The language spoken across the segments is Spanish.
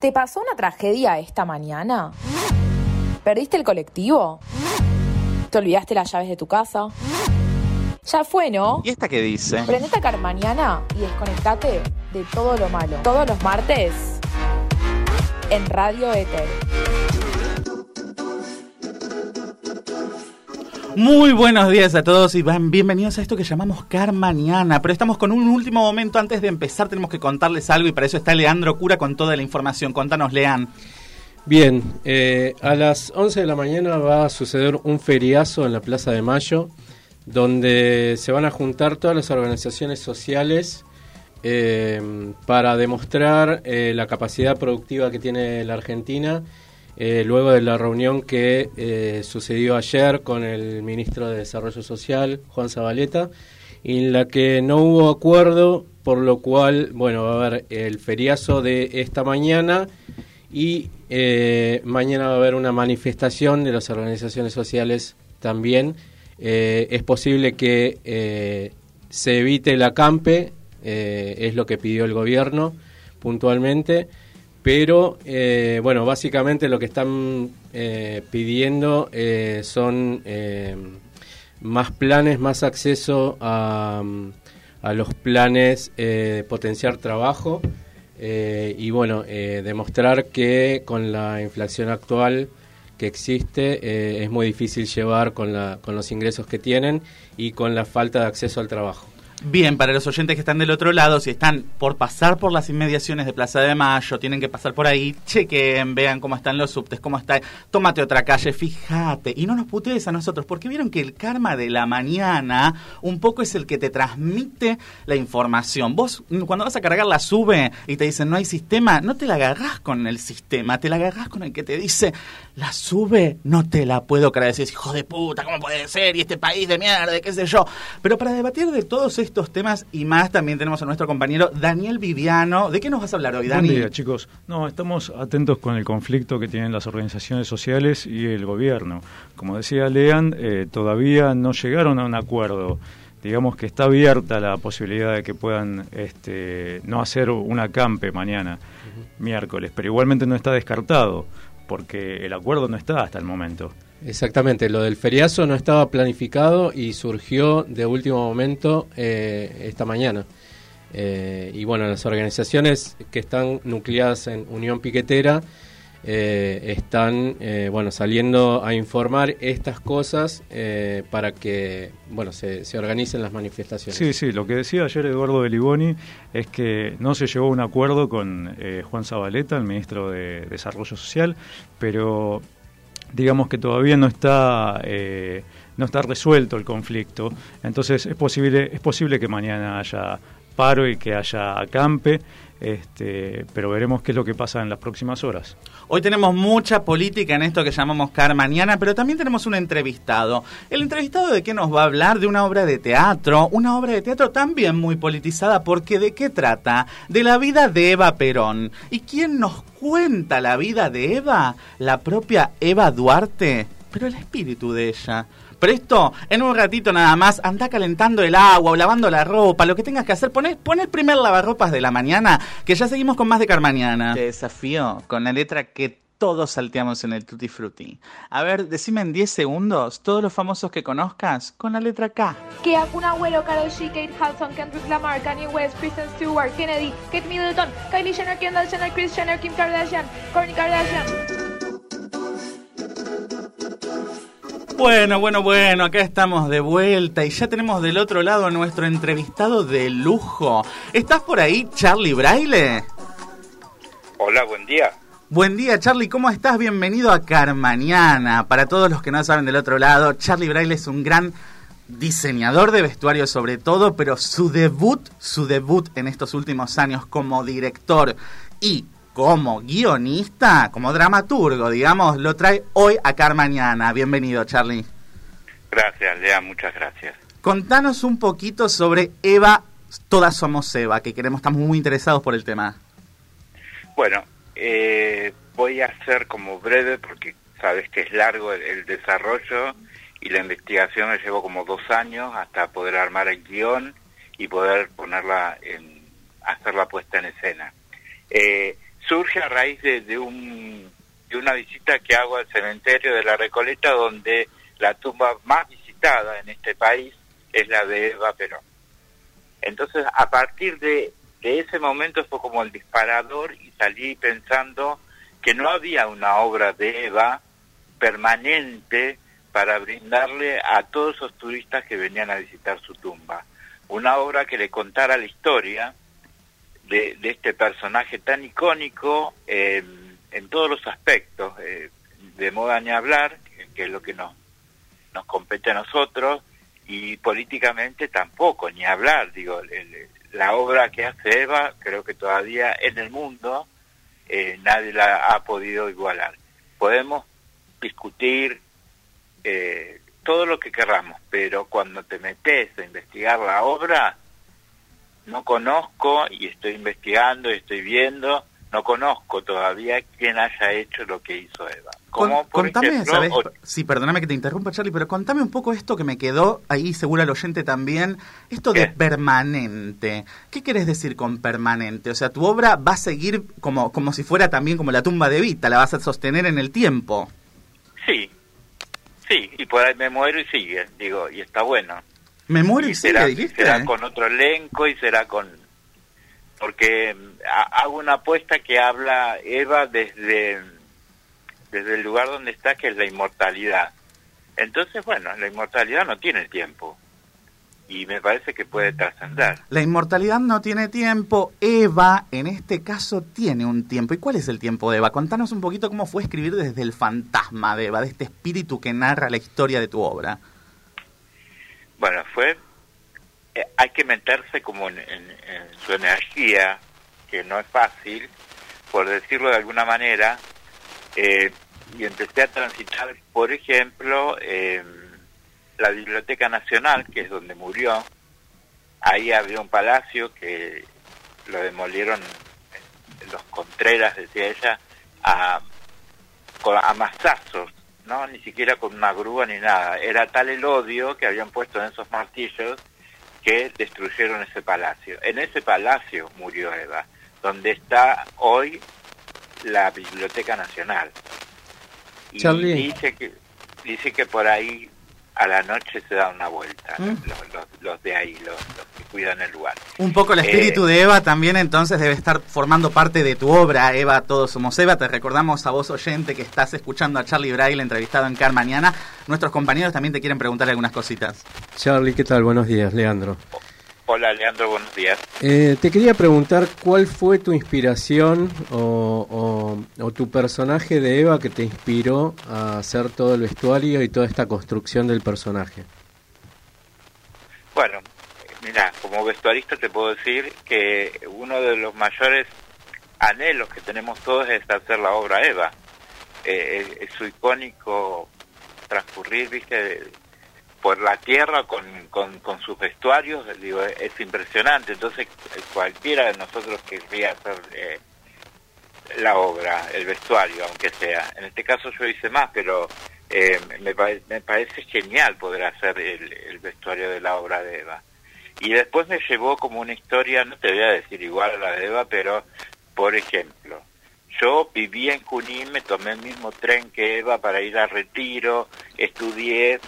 ¿Te pasó una tragedia esta mañana? ¿Perdiste el colectivo? ¿Te olvidaste las llaves de tu casa? Ya fue, ¿no? ¿Y esta qué dice? Prendete a Carmañana y desconectate de todo lo malo. Todos los martes en Radio Éter. Muy buenos días a todos y bienvenidos a esto que llamamos Carmañana. Pero estamos con un último momento antes de empezar. Tenemos que contarles algo y para eso está Leandro Cura con toda la información. Contanos, Lean. Bien, eh, a las 11 de la mañana va a suceder un feriazo en la Plaza de Mayo, donde se van a juntar todas las organizaciones sociales eh, para demostrar eh, la capacidad productiva que tiene la Argentina eh, luego de la reunión que eh, sucedió ayer con el ministro de Desarrollo Social, Juan Zabaleta, en la que no hubo acuerdo, por lo cual, bueno, va a haber el feriazo de esta mañana y eh, mañana va a haber una manifestación de las organizaciones sociales también. es posible que se evite el acampe, es lo que pidió el gobierno puntualmente pero eh, bueno, básicamente lo que están eh, pidiendo eh, son más planes, más acceso a, a los planes de potenciar trabajo y bueno, demostrar que con la inflación actual que existe es muy difícil llevar con, la, con los ingresos que tienen y con la falta de acceso al trabajo. Bien, para los oyentes que están del otro lado, si están por pasar por las inmediaciones de Plaza de Mayo, tienen que pasar por ahí, chequen, vean cómo están los subtes, cómo está, tómate otra calle, fíjate, y no nos putees a nosotros, porque vieron que el karma de la mañana un poco es el que te transmite la información. Vos, cuando vas a cargar la sube y te dicen no hay sistema, no te la agarrás con el sistema, te la agarrás con el que te dice la sube, no te la puedo creer, decís, hijo de puta, ¿cómo puede ser? Y este país de mierda, qué sé yo. Pero para debatir de todos estos estos temas y más también tenemos a nuestro compañero Daniel Viviano. ¿De qué nos vas a hablar hoy, Dani? Buen día, chicos. No, estamos atentos con el conflicto que tienen las organizaciones sociales y el gobierno. Como decía Lean, eh, todavía no llegaron a un acuerdo digamos que está abierta la posibilidad de que puedan este, no hacer un acampe mañana, miércoles, pero igualmente no está descartado, porque el acuerdo no está hasta el momento. Exactamente, lo del feriazo no estaba planificado y surgió de último momento eh, esta mañana. Eh, y bueno, las organizaciones que están nucleadas en Unión Piquetera eh, están bueno saliendo a informar estas cosas para que bueno se, se, organicen las manifestaciones. Sí, sí, lo que decía ayer Eduardo Beliboni es que no se llegó a un acuerdo con Juan Zabaleta, el ministro de Desarrollo Social, pero digamos que todavía no está eh, no está resuelto el conflicto entonces es posible es posible que mañana haya paro y que haya acampe este, pero veremos qué es lo que pasa en las próximas horas. Hoy tenemos mucha política en esto que llamamos Car Mañana, pero también tenemos un entrevistado. ¿El entrevistado de qué nos va a hablar? De una obra de teatro, una obra de teatro también muy politizada, porque ¿de qué trata? De la vida de Eva Perón. ¿Y quién nos cuenta la vida de Eva? La propia Eva Duarte, pero el espíritu de ella. Presto, en un ratito nada más, anda calentando el agua o lavando la ropa, lo que tengas que hacer. Pon el primer lavarropas de la mañana, que ya seguimos con más de Carmañana. Te desafío con la letra que todos salteamos en el Tutti Frutti. A ver, decime en 10 segundos todos los famosos que conozcas con la letra K. Que Kun Agüero, Karol G, Kate Hudson, Kendrick Lamar, Kanye West, Kristen Stewart, Kennedy, Kate Middleton, Kylie Jenner, Kendall Jenner, Kris Jenner, Kim Kardashian, Kourtney Kardashian. Bueno, bueno, bueno, acá estamos de vuelta y ya tenemos del otro lado a nuestro entrevistado de lujo. ¿Estás por ahí, Charlie Braille? Hola, buen día. Buen día, Charlie, ¿cómo estás? Bienvenido a Carmañana. Para todos los que no saben del otro lado, Charlie Braille es un gran diseñador de vestuario sobre todo, pero su debut, su debut en estos últimos años como director y como guionista, como dramaturgo, digamos, lo trae hoy a Mañana. Bienvenido, Charlie. Gracias, Lea, muchas gracias. Contanos un poquito sobre Eva, todas somos Eva, que queremos, estamos muy interesados por el tema. Bueno, eh, voy a ser como breve porque sabes que es largo el, desarrollo y la investigación me llevó como dos años hasta poder armar el guion y poder ponerla en, hacer la puesta en escena. Eh, surge a raíz de, de, un, de una visita que hago al cementerio de la Recoleta, donde la tumba más visitada en este país es la de Eva Perón. Entonces, a partir de, de ese momento fue como el disparador y salí pensando que no había una obra de Eva permanente para brindarle a todos esos turistas que venían a visitar su tumba. Una obra que le contara la historia de, de este personaje tan icónico eh, en todos los aspectos, eh, de moda ni hablar, que es lo que nos, nos compete a nosotros, y políticamente tampoco, ni hablar, digo, el, la obra que hace Eva, creo que todavía en el mundo eh, nadie la ha podido igualar. Podemos discutir eh, todo lo que querramos, pero cuando te metes a investigar la obra, no conozco y estoy investigando y estoy viendo, no conozco todavía quién haya hecho lo que hizo Eva. Como contame, ¿sabes? Sí, perdóname que te interrumpa, Charlie, pero contame un poco esto que me quedó ahí, seguro el oyente también, esto de permanente. ¿Qué quieres decir con permanente? O sea, tu obra va a seguir como, como si fuera también como la tumba de Vita, la vas a sostener en el tiempo. Sí, sí, y por ahí me muero y sigue, digo, y está bueno. Me muero y, será, dijiste. Será con otro elenco y será con... Porque hago una apuesta que habla Eva desde desde el lugar donde está, que es la inmortalidad. Entonces, bueno, la inmortalidad no tiene tiempo y me parece que puede trascender. La inmortalidad no tiene tiempo, Eva en este caso tiene un tiempo. ¿Y cuál es el tiempo de Eva? Contanos un poquito cómo fue escribir desde el fantasma de Eva, de este espíritu que narra la historia de tu obra. Bueno, fue... Eh, hay que meterse como en, en, su energía, que no es fácil, por decirlo de alguna manera, eh, y empecé a transitar, por ejemplo, eh, la Biblioteca Nacional, que es donde murió. Ahí había un palacio que lo demolieron los Contreras, decía ella, a, a mazazos, ¿no? Ni siquiera con una grúa ni nada. Era tal el odio que habían puesto en esos martillos que destruyeron ese palacio. En ese palacio murió Eva, donde está hoy la Biblioteca Nacional. Y Charlie. dice que dice que por ahí a la noche se da una vuelta, Mm. los, los, los de ahí, los, cuidan el lugar. Un poco el espíritu Eh, de Eva también entonces debe estar formando parte de tu obra, Eva, todos somos Eva. Te recordamos a vos oyente que estás escuchando a Charlie Braille entrevistado en Car Mañana. Nuestros compañeros también te quieren preguntar algunas cositas. Charlie, ¿qué tal? Buenos días, Leandro. Hola Leandro, buenos días. Eh, te quería preguntar cuál fue tu inspiración o, o- o tu personaje de Eva que te inspiró a hacer todo el vestuario y toda esta construcción del personaje. Bueno, mira, como vestuarista te puedo decir que uno de los mayores anhelos que tenemos todos es hacer la obra Eva. Eh, es, su icónico transcurrir, viste, por la tierra con, con, sus vestuarios, digo, es impresionante. Entonces, cualquiera de nosotros querría hacer eh, la obra, el vestuario, aunque sea. En este caso yo hice más, pero eh, me, me parece genial poder hacer el vestuario de la obra de Eva. Y después me llevó como una historia, no te voy a decir igual a la de Eva, pero, por ejemplo, yo vivía en Junín, me tomé el mismo tren que Eva para ir a Retiro, estudié,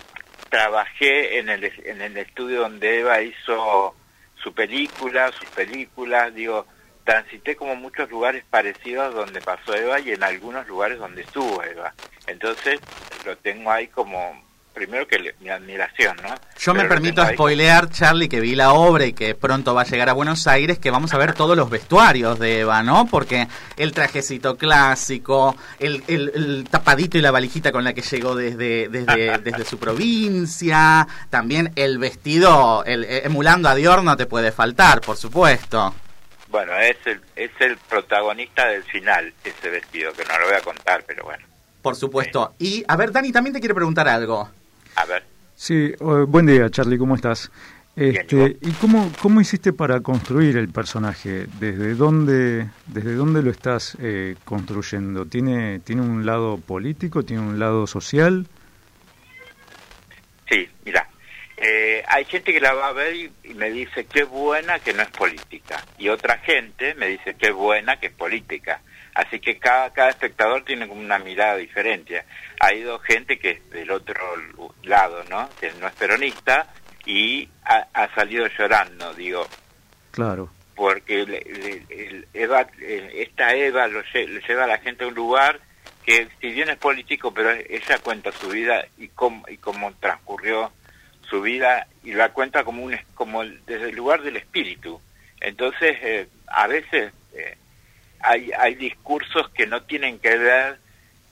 trabajé en el, en el estudio donde Eva hizo su película, sus películas, digo, transité como muchos lugares parecidos donde pasó Eva y en algunos lugares donde estuvo Eva. Entonces lo tengo ahí como, primero que le- mi admiración, ¿no? Yo me Pero permito spoilear, Charlie, que vi la obra y que pronto va a llegar a Buenos Aires, que vamos a ver todos los vestuarios de Eva, ¿no? Porque el trajecito clásico, el, el- el tapadito y la valijita con la que llegó desde, desde, desde su provincia, también el vestido, el, eh, emulando a Dior no te puede faltar, por supuesto. Bueno, es el, es el protagonista del final, ese vestido, que no lo voy a contar, pero bueno, Por supuesto. Y, a ver, Dani, también te quiere preguntar algo. A ver. Sí, eh, buen día Charlie, ¿cómo estás? Bien, Este, ¿Y cómo, cómo hiciste para construir el personaje? ¿Desde dónde, desde dónde lo estás eh, construyendo? ¿Tiene, ¿Tiene un lado político? ¿Tiene un lado social? Sí, mira, eh, hay gente que la va a ver y, y me dice qué buena que no es política. Y otra gente me dice qué buena que es política. Así que cada, cada espectador tiene como una mirada diferente. Ha ido gente que es del otro lado, ¿no? Que no es peronista y ha, ha salido llorando, digo. Claro. Porque le- le- el Eva, esta Eva lo lle- le lleva a la gente a un lugar que si bien es político, pero ella cuenta su vida y cómo, y cómo transcurrió su vida y la cuenta como un como desde el lugar del espíritu. Entonces, eh, a veces eh, hay, hay discursos que no tienen que ver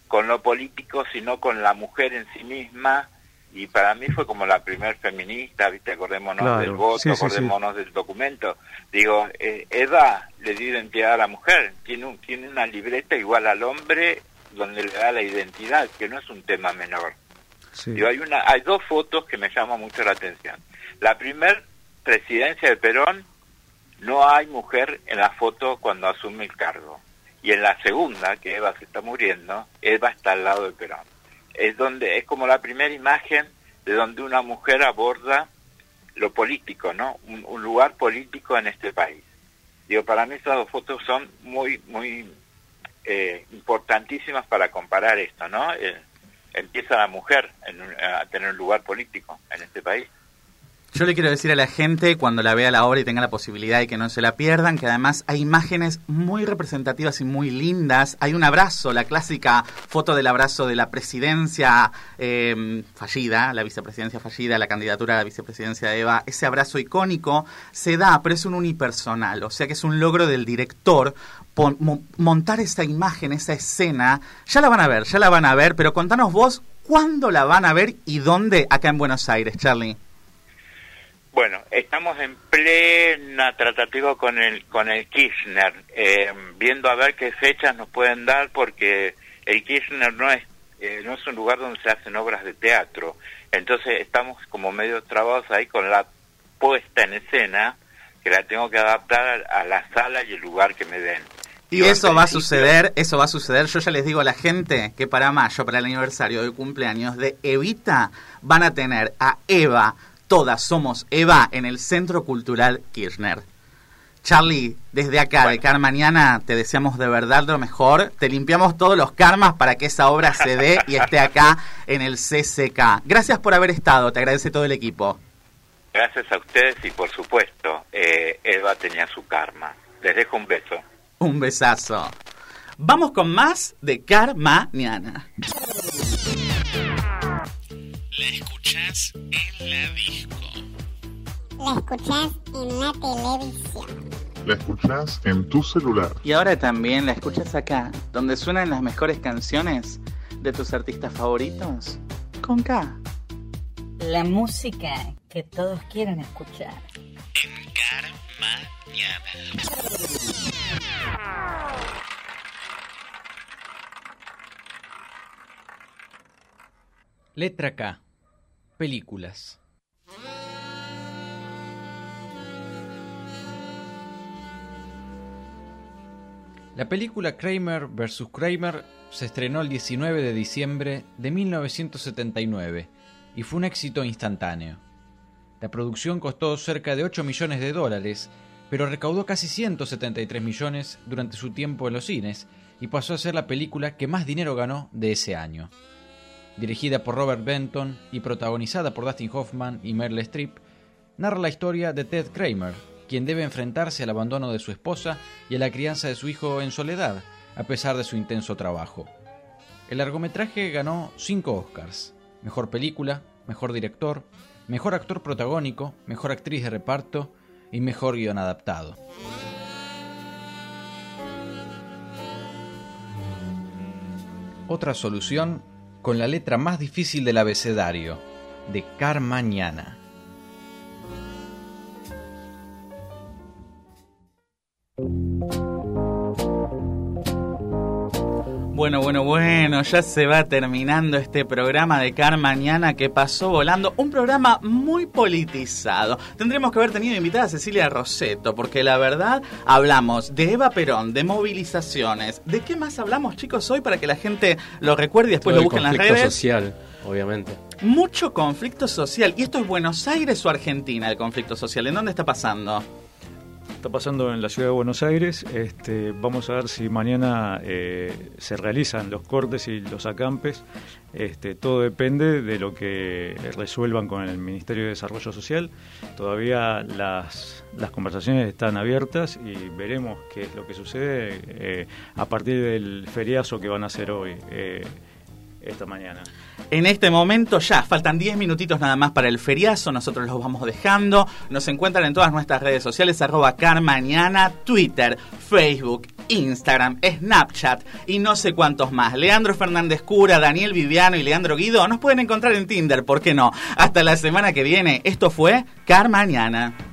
con lo político, sino con la mujer en sí misma. Y para mí fue como la primer feminista, ¿viste? Acordémonos Claro, del voto, sí, sí, sí. acordémonos del documento. Digo, eh, Eva le dio identidad a la mujer, tiene, un, tiene una libreta igual al hombre donde le da la identidad, que no es un tema menor. Digo, hay, una, hay dos fotos que me llaman mucho la atención. La primer presidencia de Perón, no hay mujer en la foto cuando asume el cargo. Y en la segunda, que Eva se está muriendo, Eva está al lado de Perón. Es donde es como la primera imagen de donde una mujer aborda lo político, ¿no? Un, un lugar político en este país. Digo, para mí esas dos fotos son muy, muy eh, importantísimas para comparar esto, ¿no? Eh, empieza la mujer en a tener un lugar político en este país. Yo le quiero decir a la gente, cuando la vea la obra y tenga la posibilidad y que no se la pierdan, que además hay imágenes muy representativas y muy lindas. Hay un abrazo, la clásica foto del abrazo de la presidencia eh, fallida, la vicepresidencia fallida, la candidatura a la vicepresidencia de Eva. Ese abrazo icónico se da, pero es un unipersonal, o sea que es un logro del director montar esa imagen, esa escena. Ya la van a ver, ya la van a ver, pero contanos vos cuándo la van a ver y dónde acá en Buenos Aires, Charlie. Bueno, estamos en plena tratativa con el con el Kirchner, eh, viendo a ver qué fechas nos pueden dar, porque el Kirchner no es eh, no es un lugar donde se hacen obras de teatro, entonces estamos como medio trabados ahí con la puesta en escena, que la tengo que adaptar a, a la sala y el lugar que me den. Y eso va a suceder, eso va a suceder. Yo ya les digo a la gente que para mayo, para el aniversario de cumpleaños de Evita, van a tener a Eva, todas somos Eva, en el Centro Cultural Kirchner. Charlie, desde acá, de Bueno. Carmañana, te deseamos de verdad lo mejor. Te limpiamos todos los karmas para que esa obra se dé y esté acá en el CCK. Gracias por haber estado, te agradece todo el equipo. Gracias a ustedes y por supuesto, eh, Eva tenía su karma. Les dejo un beso. Un besazo. Vamos con más de Carmañana. Escuchás en la disco. La escuchás en la televisión. La escuchás en tu celular. Y ahora también la escuchas acá, donde suenan las mejores canciones de tus artistas favoritos. Con K. La música que todos quieren escuchar. En Carmañana. Letra K. Películas. La película Kramer vs. Kramer se estrenó el 19 de diciembre de 1979 y fue un éxito instantáneo. La producción costó cerca de 8 millones de dólares, pero recaudó casi 173 millones durante su tiempo en los cines y pasó a ser la película que más dinero ganó de ese año. Dirigida por Robert Benton y protagonizada por Dustin Hoffman y Meryl Streep, narra la historia de Ted Kramer, quien debe enfrentarse al abandono de su esposa y a la crianza de su hijo en soledad, a pesar de su intenso trabajo. El largometraje ganó 5 Oscars: Mejor película, Mejor director, Mejor actor protagónico, Mejor actriz de reparto y Mejor guion adaptado. Otra solución con la letra más difícil del abecedario, de Carmañana. Bueno, bueno, bueno, ya se va terminando este programa de Car Mañana que pasó volando. Un programa muy politizado. Tendremos que haber tenido invitada a Cecilia Roseto, porque la verdad hablamos de Eva Perón, de movilizaciones. ¿De qué más hablamos, chicos, hoy para que la gente lo recuerde y después Todo lo busque en las conflicto redes? social, obviamente. Mucho conflicto social. ¿Y esto es Buenos Aires o Argentina, el conflicto social? ¿En dónde está pasando? Está pasando en la ciudad de Buenos Aires. Este, vamos a ver si mañana eh, se realizan los cortes y los acampes. Este, todo depende de lo que resuelvan con el Ministerio de Desarrollo Social. Todavía las, las conversaciones están abiertas y veremos qué es lo que sucede eh, a partir del feriazo que van a hacer hoy, eh, esta mañana. En este momento ya faltan 10 minutitos nada más para el feriazo, nosotros los vamos dejando. Nos encuentran en todas nuestras redes sociales, arroba carmañana, Twitter, Facebook, Instagram, Snapchat y no sé cuántos más. Leandro Fernández Cura, Daniel Viviano y Leandro Guido nos pueden encontrar en Tinder, ¿por qué no? Hasta la semana que viene, esto fue Carmañana.